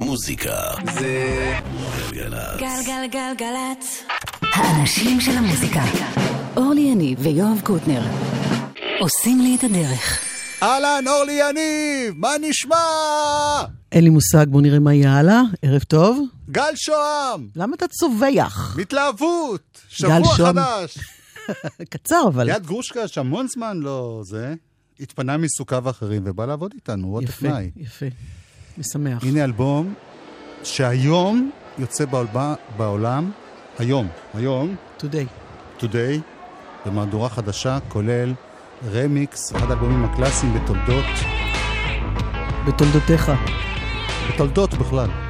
מוזיקה. זה... גלגלצ. גלגלגלצ האנשים של המוזיקה. אורלי יניב ויואב קוטנר. עושים לי את הדרך. אהלן, אורלי יניב, מה נשמע? אין לי מושג, בוא נראה מה יהיה הלאה. ערב טוב. גל שוהם. למה אתה צווח? מתלהבות. שבוע שום. חדש. קצר אבל. ליד יש המון זמן לא זה. התפנה מעיסוקיו האחרים ובא לעבוד איתנו, עוד הטכנאי. יפה, יפה. משמח. הנה אלבום שהיום יוצא בעולם, בעולם היום, היום. today. today, במהדורה חדשה, כולל רמיקס, אחד האלבומים הקלאסיים בתולדות. בתולדותיך. בתולדות בכלל.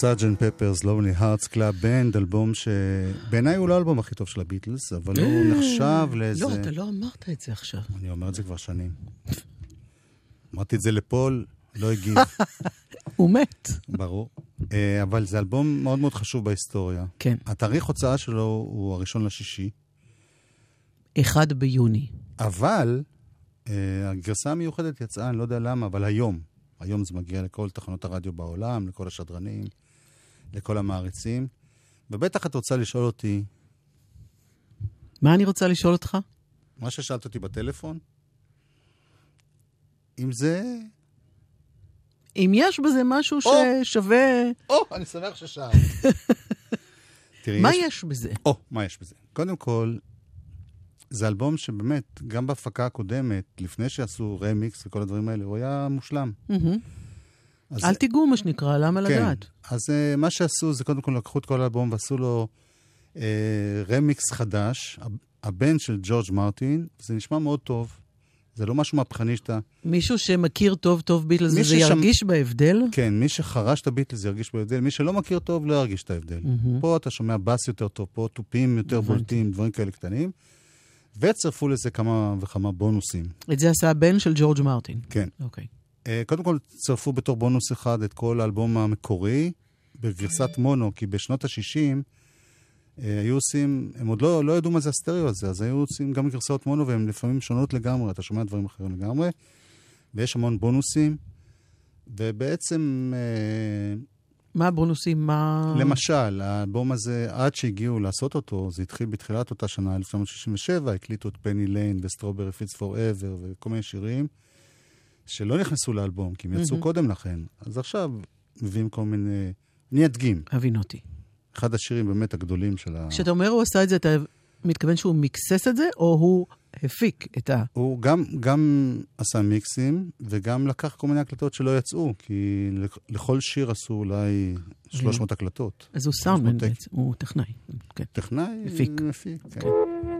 Sgt. Pepper's Lonely Hearts Club Band, אלבום שבעיניי הוא לא האלבום הכי טוב של הביטלס, אבל הוא נחשב לאיזה... לא, אתה לא אמרת את זה עכשיו. אני אומר את זה כבר שנים. אמרתי את זה לפול, לא הגיב, הוא מת. ברור. אה, אבל זה אלבום מאוד מאוד חשוב בהיסטוריה. כן. התאריך הוצאה שלו הוא הראשון לשישי, אחד ביוני. אבל אה, הגרסה המיוחדת יצאה, אני לא יודע למה, אבל היום. היום זה מגיע לכל תחנות הרדיו בעולם, לכל השדרנים, לכל המעריצים. ובטח את רוצה לשאול אותי, מה אני רוצה לשאול אותך? מה ששאלת אותי בטלפון, אם זה... אם יש בזה משהו או. ששווה... או, אני שמח ששאלת. תראי, מה יש בזה? או, מה יש בזה? קודם כל, זה אלבום שבאמת, גם בהפקה הקודמת, לפני שעשו רמיקס וכל הדברים האלה, הוא היה מושלם. מהמם. אז, אל תיגעו, מה שנקרא, למה כן. לדעת? אז uh, מה שעשו זה קודם כל לקחו את כל האלבום ועשו לו uh, רמיקס חדש, הב- הבן של ג'ורג' מרטין, זה נשמע מאוד טוב. זה לא משהו מהפכני שאתה... מישהו שמכיר טוב טוב ביטלס, וזה ששם- ירגיש בהבדל? כן, מי שחרש את הביטלס ירגיש בהבדל, מי שלא מכיר טוב לא ירגיש את ההבדל. מהמם. פה אתה שומע בס יותר טוב, פה תופים יותר הבנתי. בולטים, דברים כאלה קטנים. וצרפו לזה כמה וכמה בונוסים. את זה עשה הבן של ג'ורג' מרטין. כן. אוקיי. אה, קודם כל, צרפו בתור בונוס אחד את כל האלבום המקורי, בגרסת מונו, כי בשנות ה-60 היו עושים, הם עוד לא, לא ידעו מה זה הסטריאו הזה, אז היו עושים גם גרסאות מונו, והן לפעמים שונות לגמרי, אתה שומע דברים אחרים לגמרי, ויש המון בונוסים, ובעצם, אה, מה הבונוסים? מה... למשל, האלבום הזה, עד שהגיעו לעשות אותו, זה התחיל בתחילת אותה שנה, 1967, הקליטו את Penny Lane ו Strawberry Fields Forever וכל מיני שירים שלא נכנסו לאלבום, כי הם יצאו מהמם. קודם לכן. אז עכשיו מביאים כל מיני... אני אדגים. הבינותי. אחד השירים באמת הגדולים של ה... כשאתה אומר הוא עשה את זה, אתה מתכוון שהוא מיקסס את זה, או הוא הפיק את ה... הוא גם, גם עשה מיקסים, וגם לקח כל מיני הקלטות שלא יצאו, כי לכ- לכל שיר עשו אולי 300 הקלטות. אז הוא סאונדמן. בעצם, הוא טכנאי. כן. טכנאי? מפיק. מפיק, כן. כן.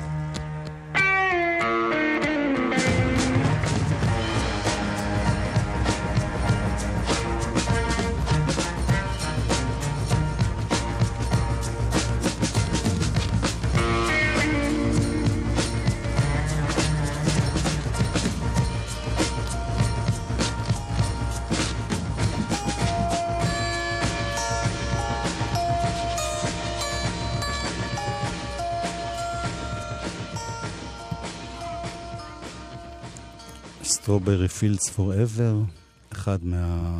Strawberry Fields Forever, אחד מה...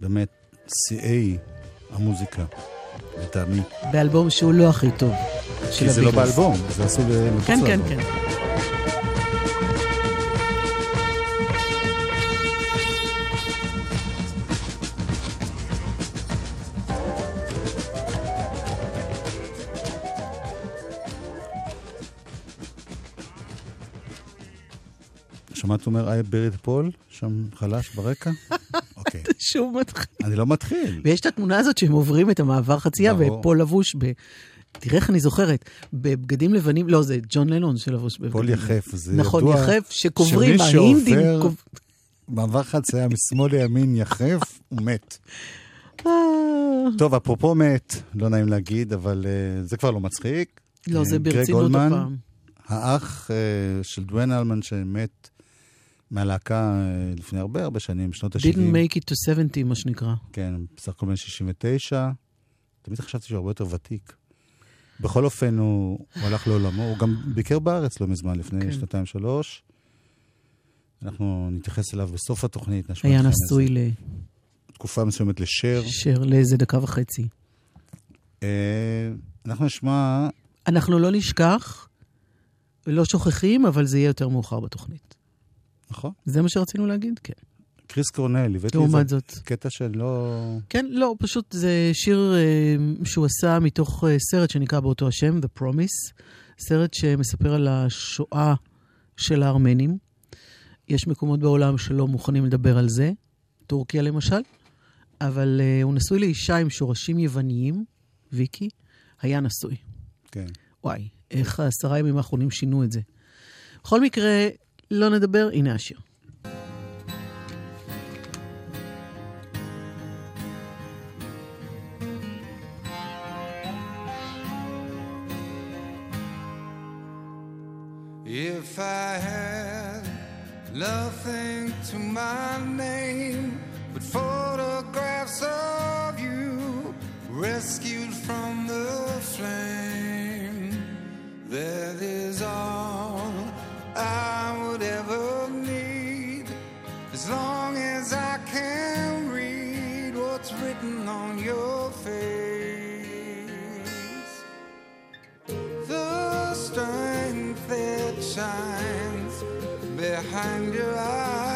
באמת, שיאי המוזיקה, לטעמי. באלבום שהוא לא הכי טוב כי זה לא. באלבום, זה עשו ל- כן, כן, לאלבום. כן. אומר I buried Paul, שם חלש ברקע? אוקיי. שוב מתחיל. אני לא מתחיל. ויש את התמונה הזאת שהם עוברים את המעבר חצייה. ופול לבוש ב... תראה איך אני זוכרת, בבגדים לבנים, לא, זה ג'ון לנון שלבוש בבגדים. פול יחף, זה נכון, ידוע יחף, שקוברים, ההינדים... קוב- מעבר חצייה משמאל לימין יחף, הוא מת. אה, טוב, אפרופו מת, לא נעים להגיד, אבל uh, זה כבר לא מצחיק. לא, זה אה, ברצינות הפעם. האח uh, של דואן אלמן שמת מהלהקה uh, לפני הרבה הרבה שנים, שנות ה-70. didn't make it to 70, מה שנקרא. כן, בסך הכל בן 69. תמיד חשבתי שהוא הרבה יותר ותיק. בכל אופן, הוא, הוא הלך לעולמו, הוא גם ביקר בארץ לא מזמן, לפני כן. שנתיים-שלוש. אנחנו נתייחס אליו בסוף התוכנית, נשמע היה נשוי איזה תקופה מסוימת לשר. לשר לאיזה דקה וחצי. אה, אנחנו נשמע, אנחנו לא נשכח, לא שוכחים, אבל זה יהיה יותר מאוחר בתוכנית. נכון? זה מה שרצינו להגיד? כן. קריס קורנל, הבאתי לעומת איזה זאת. קטע שלא... כן, לא, פשוט זה שיר אה, שהוא עשה מתוך אה, סרט שנקרא באותו השם, The Promise, סרט שמספר על השואה של הארמנים. יש מקומות בעולם שלא מוכנים לדבר על זה, טורקיה למשל, אבל אה, הוא נשוי לאישה עם שורשים יווניים, ויקי, היה נשוי. כן. וואי, איך העשרה ימים האחרונים שינו את זה. בכל מקרה, לא נדבר, הנה השיר. If I had nothing to my name but photographs of you rescued from the flame, that is all I would ever need. As long as I can read what's written on your face. The strength that shines behind your eyes,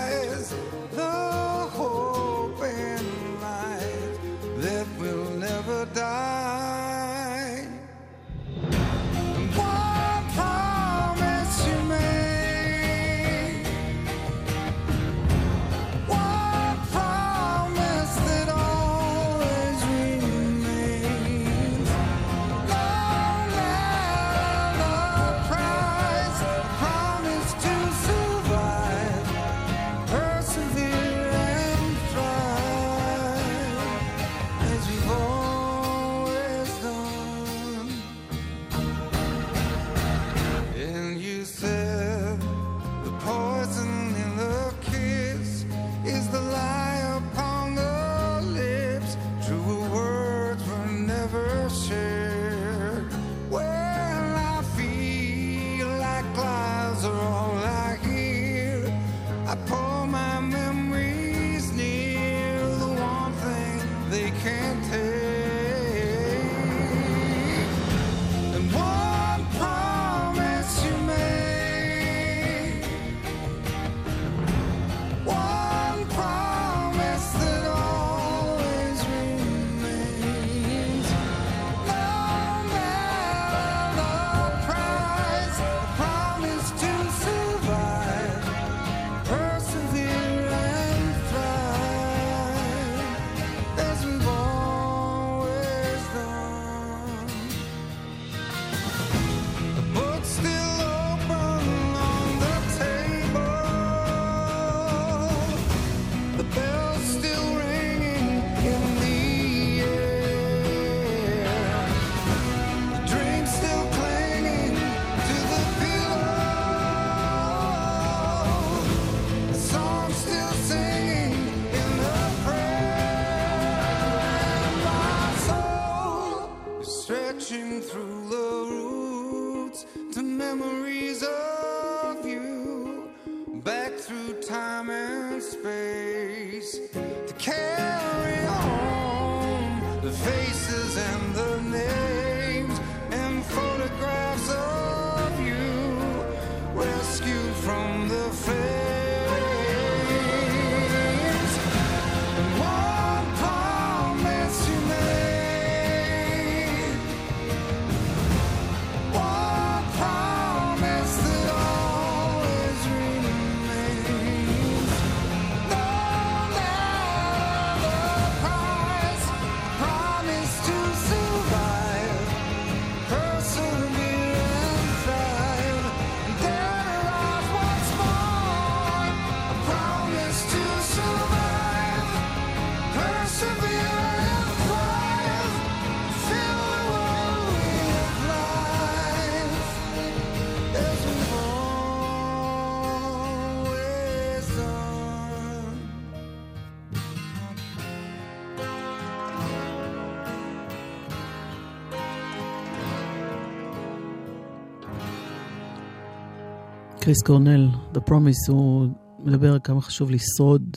קריס קורנל, The Promise, הוא מדבר על כמה חשוב לשרוד,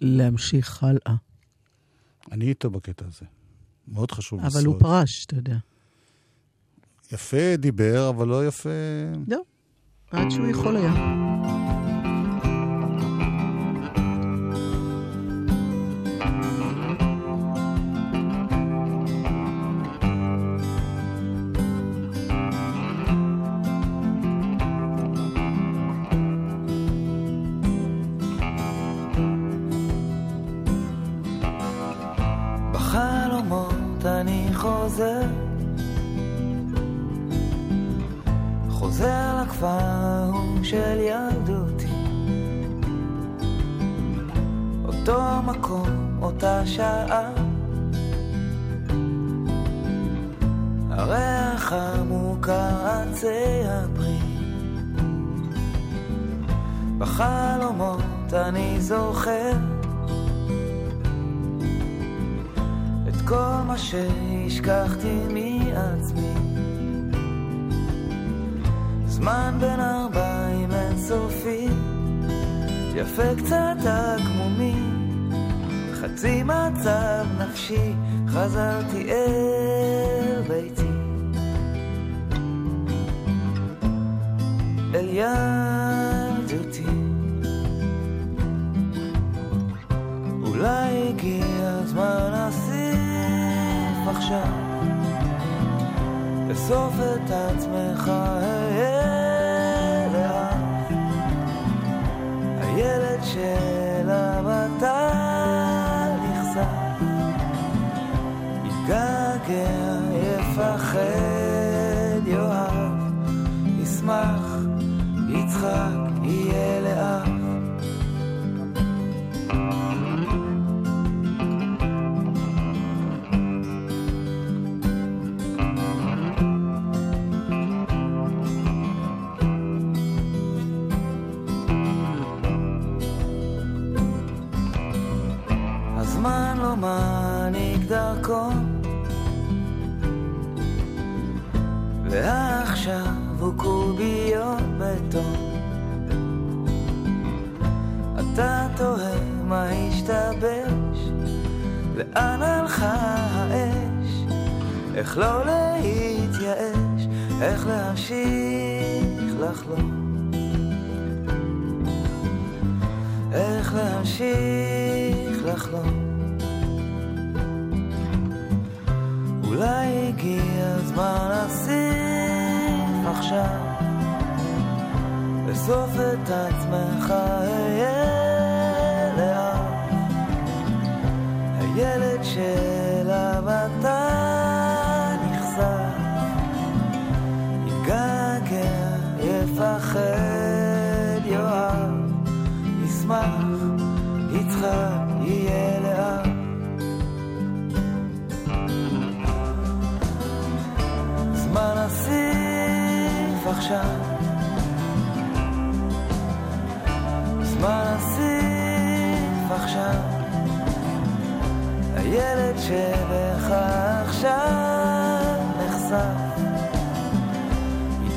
להמשיך הלאה. אני איתו בקטע הזה. מאוד חשוב לשרוד. אבל הוא פרש, אתה יודע. יפה דיבר, אבל לא יפה... לא, עד שהוא יכול היה. שהשכחתי מעצמי. זמן בין ארבעים אינסופי יפה קצת הגמומי חצי מצב נפשי חזרתי אל ביתי. אל ים שם, אסוף את עצמך אליו, הילד של...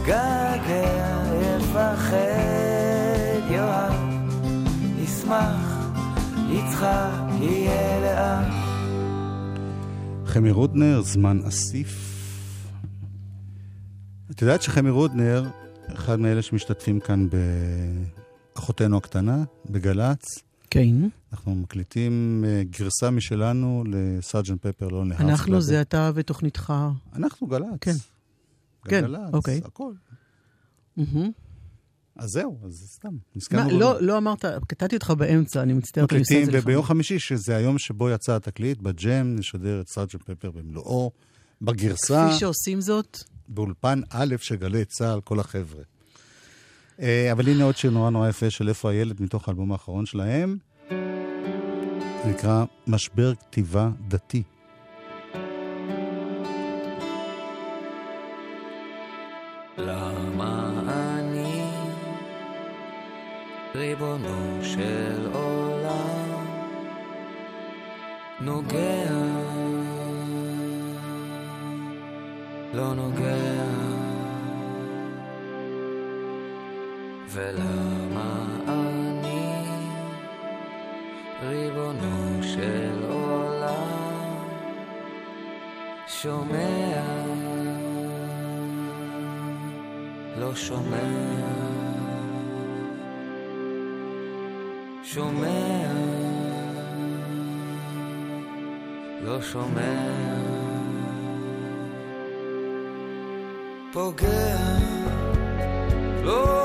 יתגעגע, יפחד, יואב, ישמח, יצחק, יהיה לאח. חמי רודנר, זמן אסיף. את יודעת שחמי רודנר, אחד מאלה שמשתתפים כאן באחותנו הקטנה, בגל"צ, כן. אנחנו מקליטים אה, גרסה משלנו לסארג'נט פפר, לא נהרס. אנחנו זה אתה ותוכניתך. אנחנו גל"צ. כן. כן, גלגלצ, אוקיי. הכל. אז זהו, אז סתם. מה, נזכרנו לא, בזה. לא אמרת, קטעתי אותך באמצע, אני מצטערת, מקליטים, זה לפעמים. וביום חמישי, שזה היום שבו יצא התקליט, בג'ם נשדר את סארג'נט פפר במלואו, בגרסה, כפי שעושים זאת, באולפן א' של גלי צה"ל, כל החבר'ה. אה, אבל הנה עוד שיר נורא נורא יפה של איפה הילד, מתוך האלבום האחרון שלהם. זה נקרא משבר כתיבה דתי. למה אני ריבונו של עולם נוגע? לא נוגע. ולמה אני ריבונו של עולם שומע לא שומע, שומע, לא שומע, פוגע, לא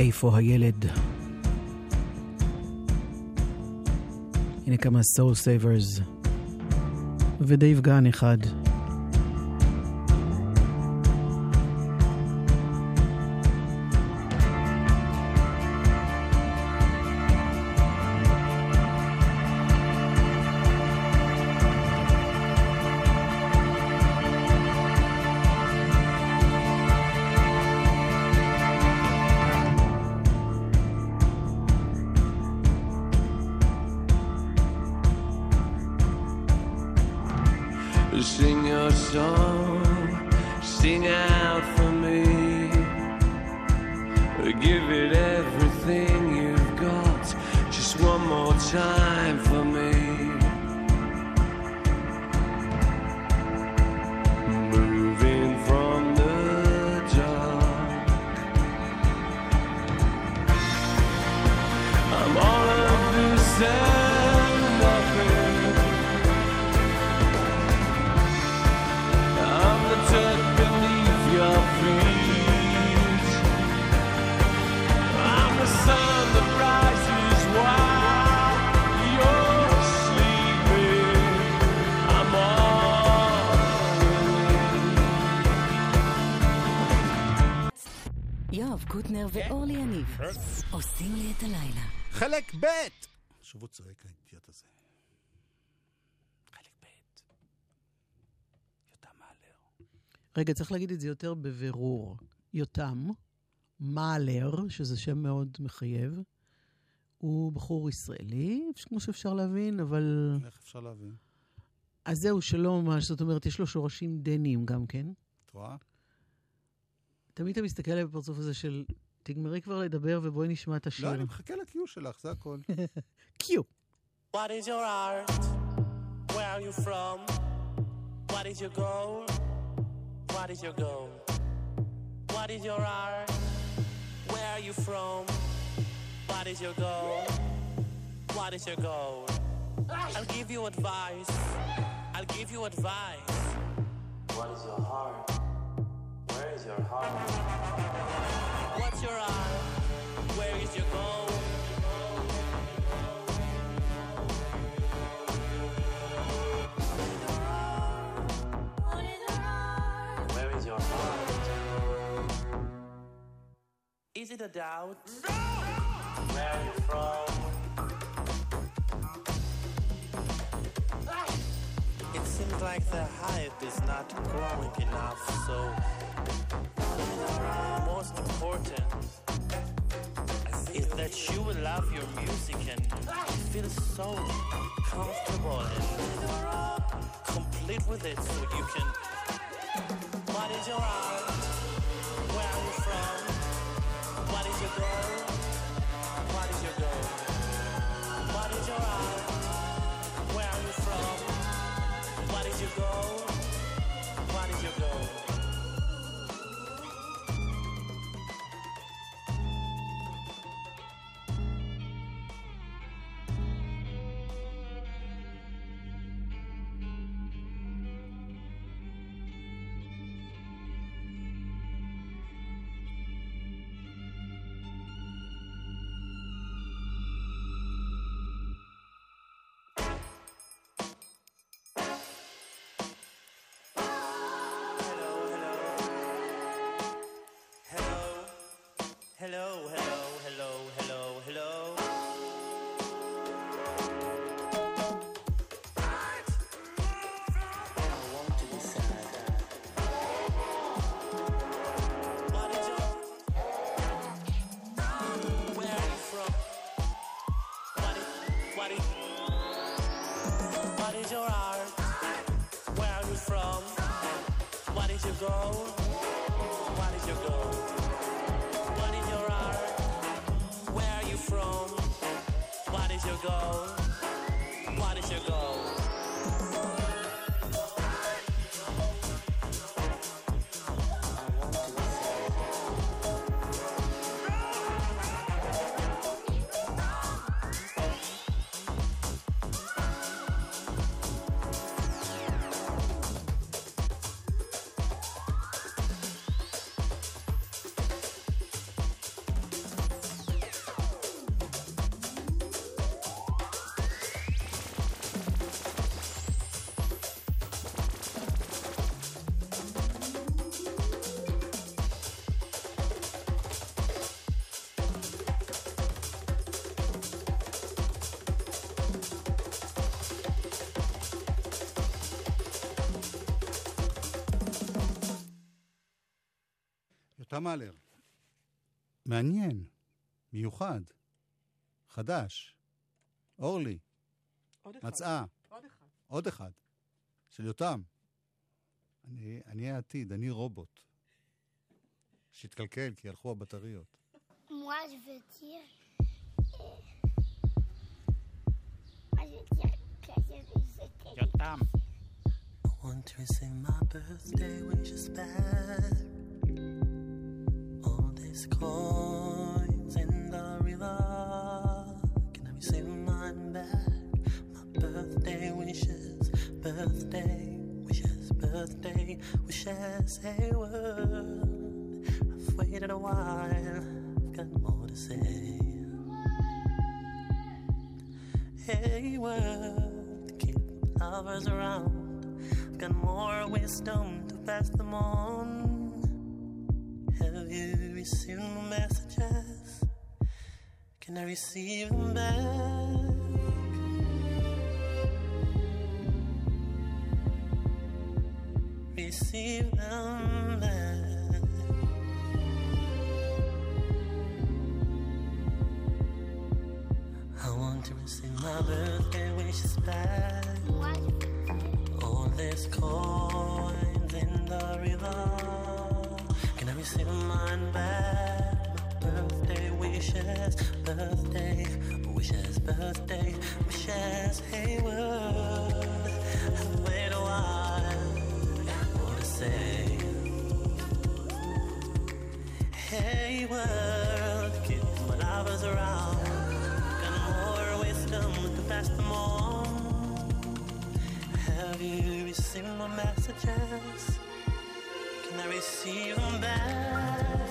איפה הילד? הנה כמה סול סייברס. ודייב גן אחד. ב'! שוב הוא צועק האידיוט הזה. חלק ב'. יותם מאלר. רגע, צריך להגיד את זה יותר בבירור. יותם, מאלר, שזה שם מאוד מחייב, הוא בחור ישראלי, כמו שאפשר להבין, אבל... איך אפשר להבין? אז זהו, שלא ממש, זאת אומרת, יש לו שורשים דניים גם כן. את רואה? תמיד אתה מסתכל עליי בפרצוף הזה של, תגמרי כבר לדבר ובואי נשמע את לא, השיר. אני מחכה לקיו שלך, זה הכל. קיו. What is your art? Where are you from? What is your goal? What is your goal? What is your art? Where are you from? What is your goal? What is your goal? I'll give you advice. I'll give you advice. What is your heart? Where is your heart? Where is your? Where is your heart? Is it a doubt? No! Where are you from? It seems like the hype is not growing enough, so most important is that you will love your music and feel so comfortable and complete with it so you can what is your art? Where are you from? What is your goal? What is your goal? What is your art? Where are you from? What is your goal? Hello, hello, hello, hello, hello. What is your- you art? Where are you from? What is your goal? From? What is your goal? What is your goal? יותם מאלר. מעניין, מיוחד, חדש. אורלי, עוד אחד. מצאה, עוד אחד. עוד אחד, של יותם. אני, אני העתיד, אני רובוט. שהתקלקל כי הלכו הבטריות. Moi, je veux dire. Moi, je veux dire que je vais jeter. my birthday wishes back. Coins in the river. Can I receive mine back? My birthday wishes, birthday wishes, birthday wishes. Hey, world. I've waited a while. I've got more to say. Hey, world. Keep lovers around. I've got more wisdom to pass them on. Received my messages? Can I receive them back? Receive them back. I want to receive my birthday wishes back. Veux. All these coins I? My birthday wishes, birthday wishes, birthday wishes. Hey world, I've waited a while. More to say. Hey world, my around. Got more wisdom pass them on. Have you received my messages? I receive them back?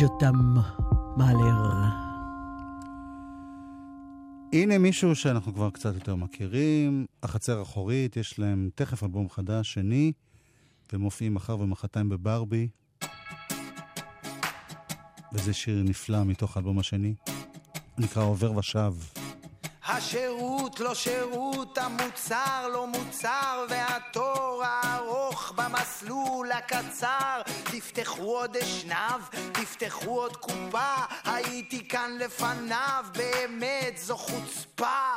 יותם מאלר. הנה מישהו שאנחנו כבר קצת יותר מכירים, החצר האחורית, יש להם תכף אלבום חדש, שני, והם מופיעים מחר ומחרתיים בברבי. וזה שיר נפלא מתוך האלבום השני, נקרא עובר ושב. השירות לא שירות, המוצר לא מוצר, והתור הארוך במסלול הקצר. תפתחו עוד אשנב, תפתחו עוד קופה, הייתי כאן לפניו, באמת זו חוצפה.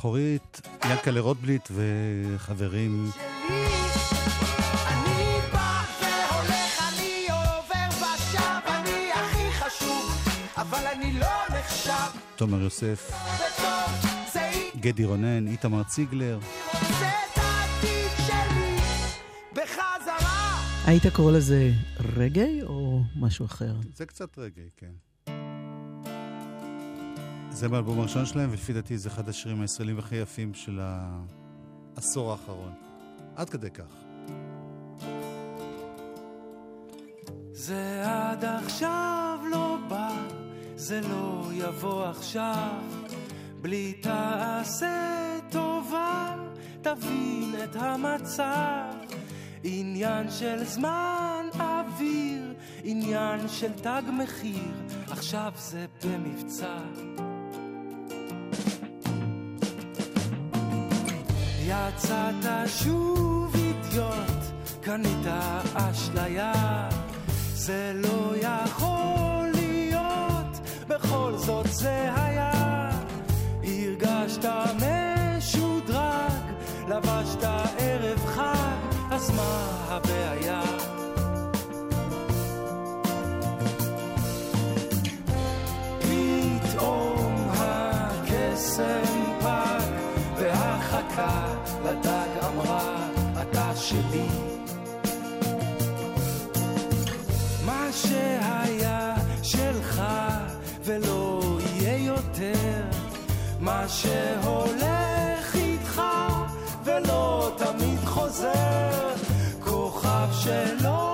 האחורית, ינקלה רוטבליט וחברים. לא. תומר יוסף, גדי רונן, איתמר ציגלר. היית קורא לזה רגעי או משהו אחר? זה קצת רגעי, כן. זה באלבום הראשון שלהם, ולפי דעתי זה אחד השירים הישראלים הכי יפים של העשור האחרון. עד כדי כך. זה עד עכשיו לא בא, זה לא יבוא עכשיו. בלי תעשה טובה, תבין את המצב. עניין של זמן אוויר, עניין של תג מחיר, עכשיו זה במבצע. יצאת שוב אידיוט, קנית אשליה. זה לא יכול להיות, בכל זאת זה היה. הרגשת משודרג, לבשת ערב חג, אז מה הבעיה? שלי. מה שהיה שלך ולא יהיה יותר מה שהולך איתך ולא תמיד חוזר כוכב שלא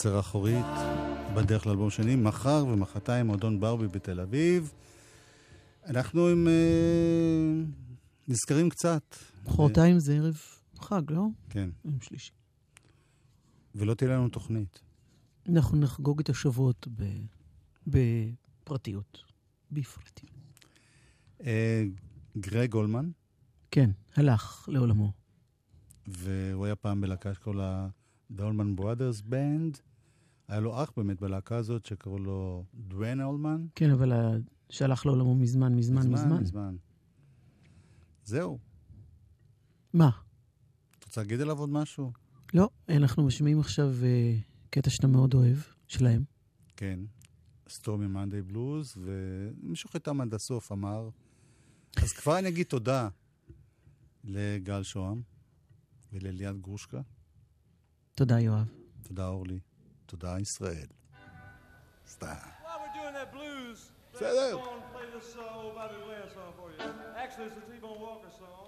החצר האחורית, בדרך לאלבום שני, מחר ומחרתיים מועדון ברבי בתל אביב. אנחנו עם... אה, נזכרים קצת. מחרתיים זה ערב חג, לא? כן. יום שלישי. ולא תהיה לנו תוכנית. אנחנו נחגוג את השבועות בפרטיות. בפרטיות. אה, גרג אולמן, כן, הלך לעולמו. והוא היה פעם בלהקה שקראו לה The Allman Brothers Band. היה לו אח באמת בלהקה הזאת שקראו לו דואן אולמן. כן, אבל שהלך לעולמו מזמן, מזמן, מזמן. מזמן. זהו. מה? את רוצה להגיד עליו עוד משהו? לא, אנחנו משמיעים עכשיו אה, קטע שאתה מאוד אוהב, שלהם. כן. סטורמי מנדי בלוז, ומישהו חתם עד הסוף אמר. אז כבר אני אגיד תודה לגל שוהם ולליאת גרושקה. תודה, יואב. תודה, אורלי. תודה, ישראל. סתם. While we're doing that blues, Say let's that. go on and play this uh, old Bobby Blair song for you. Actually, it's a T-Bone Walker song.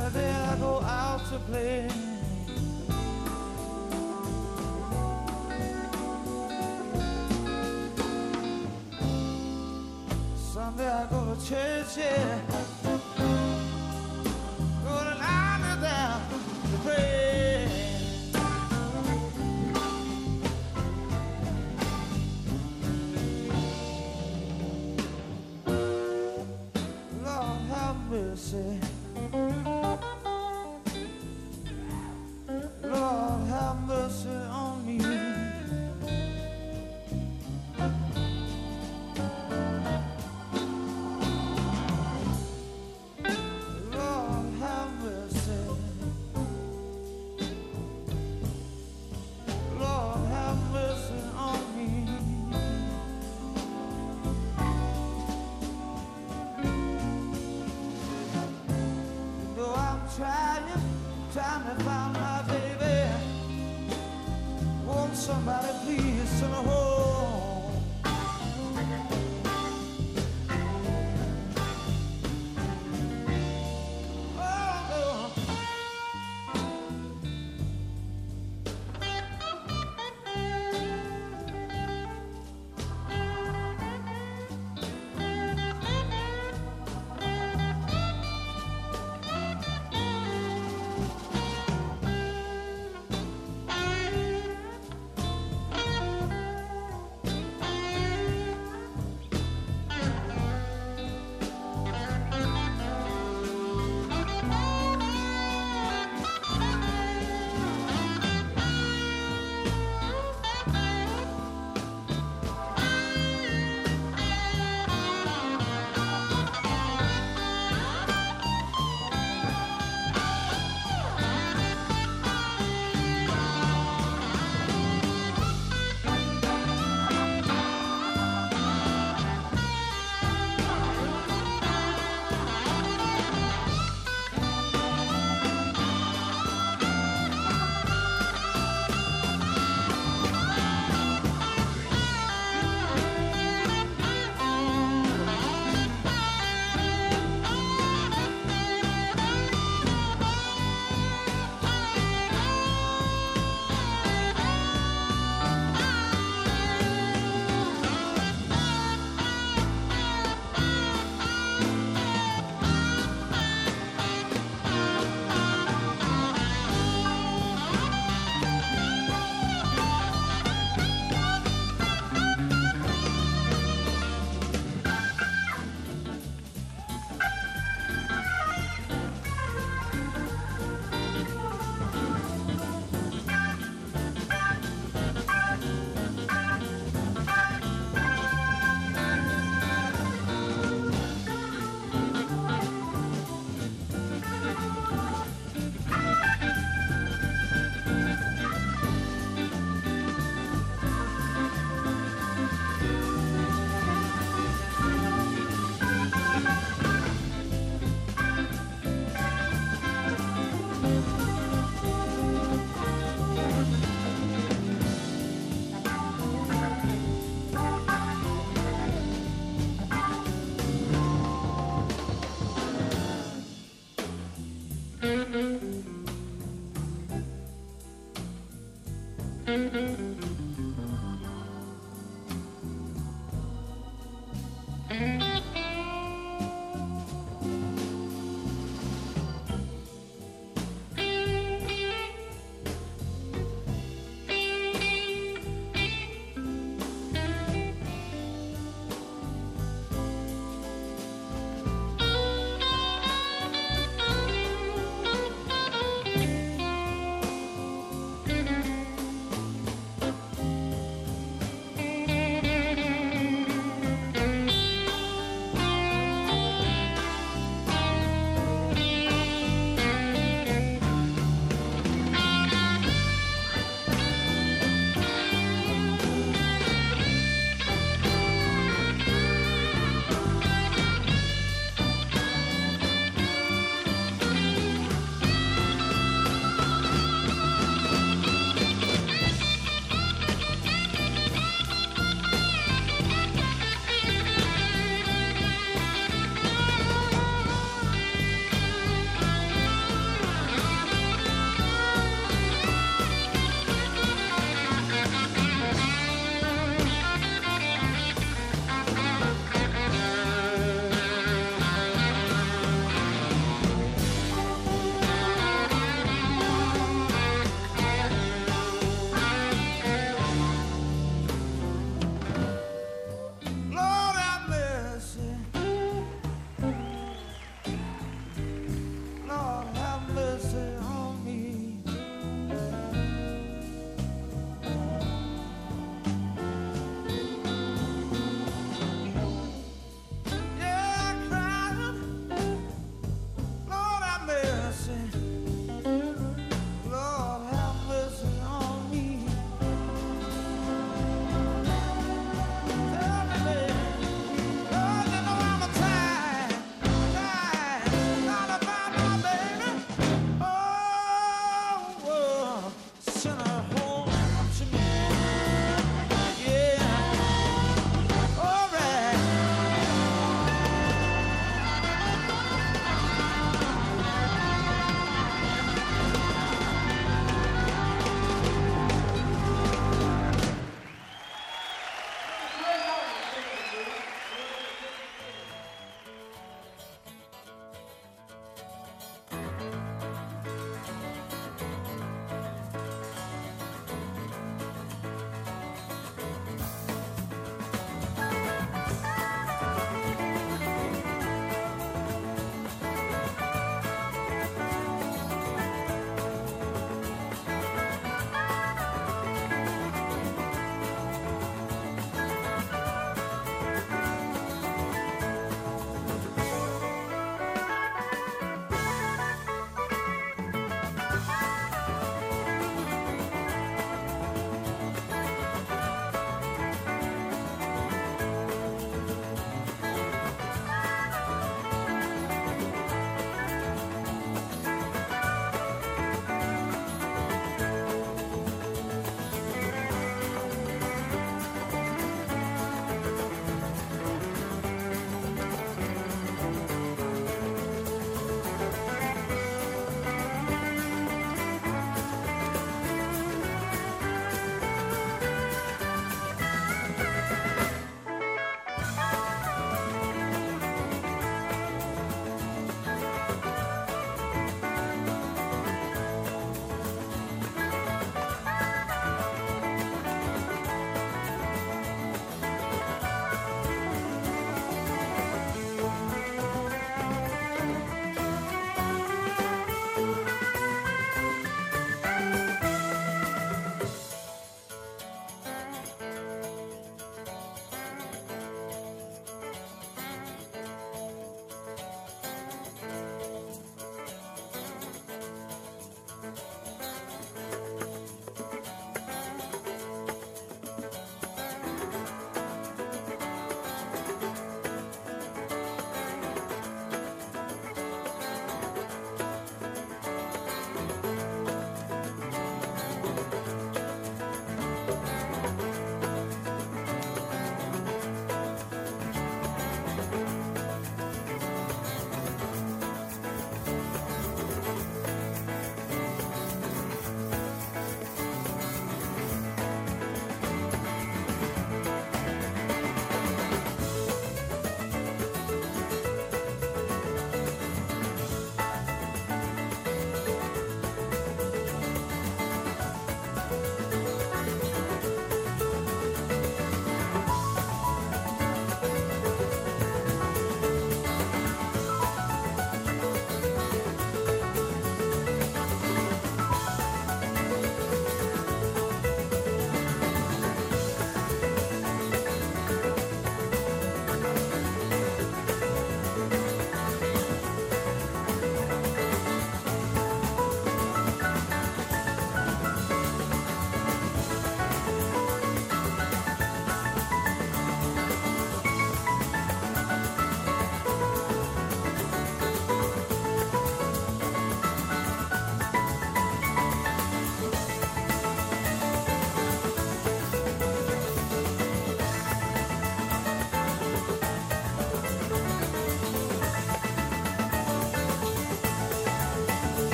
Saturday I go out to play. Sunday I go to church, yeah.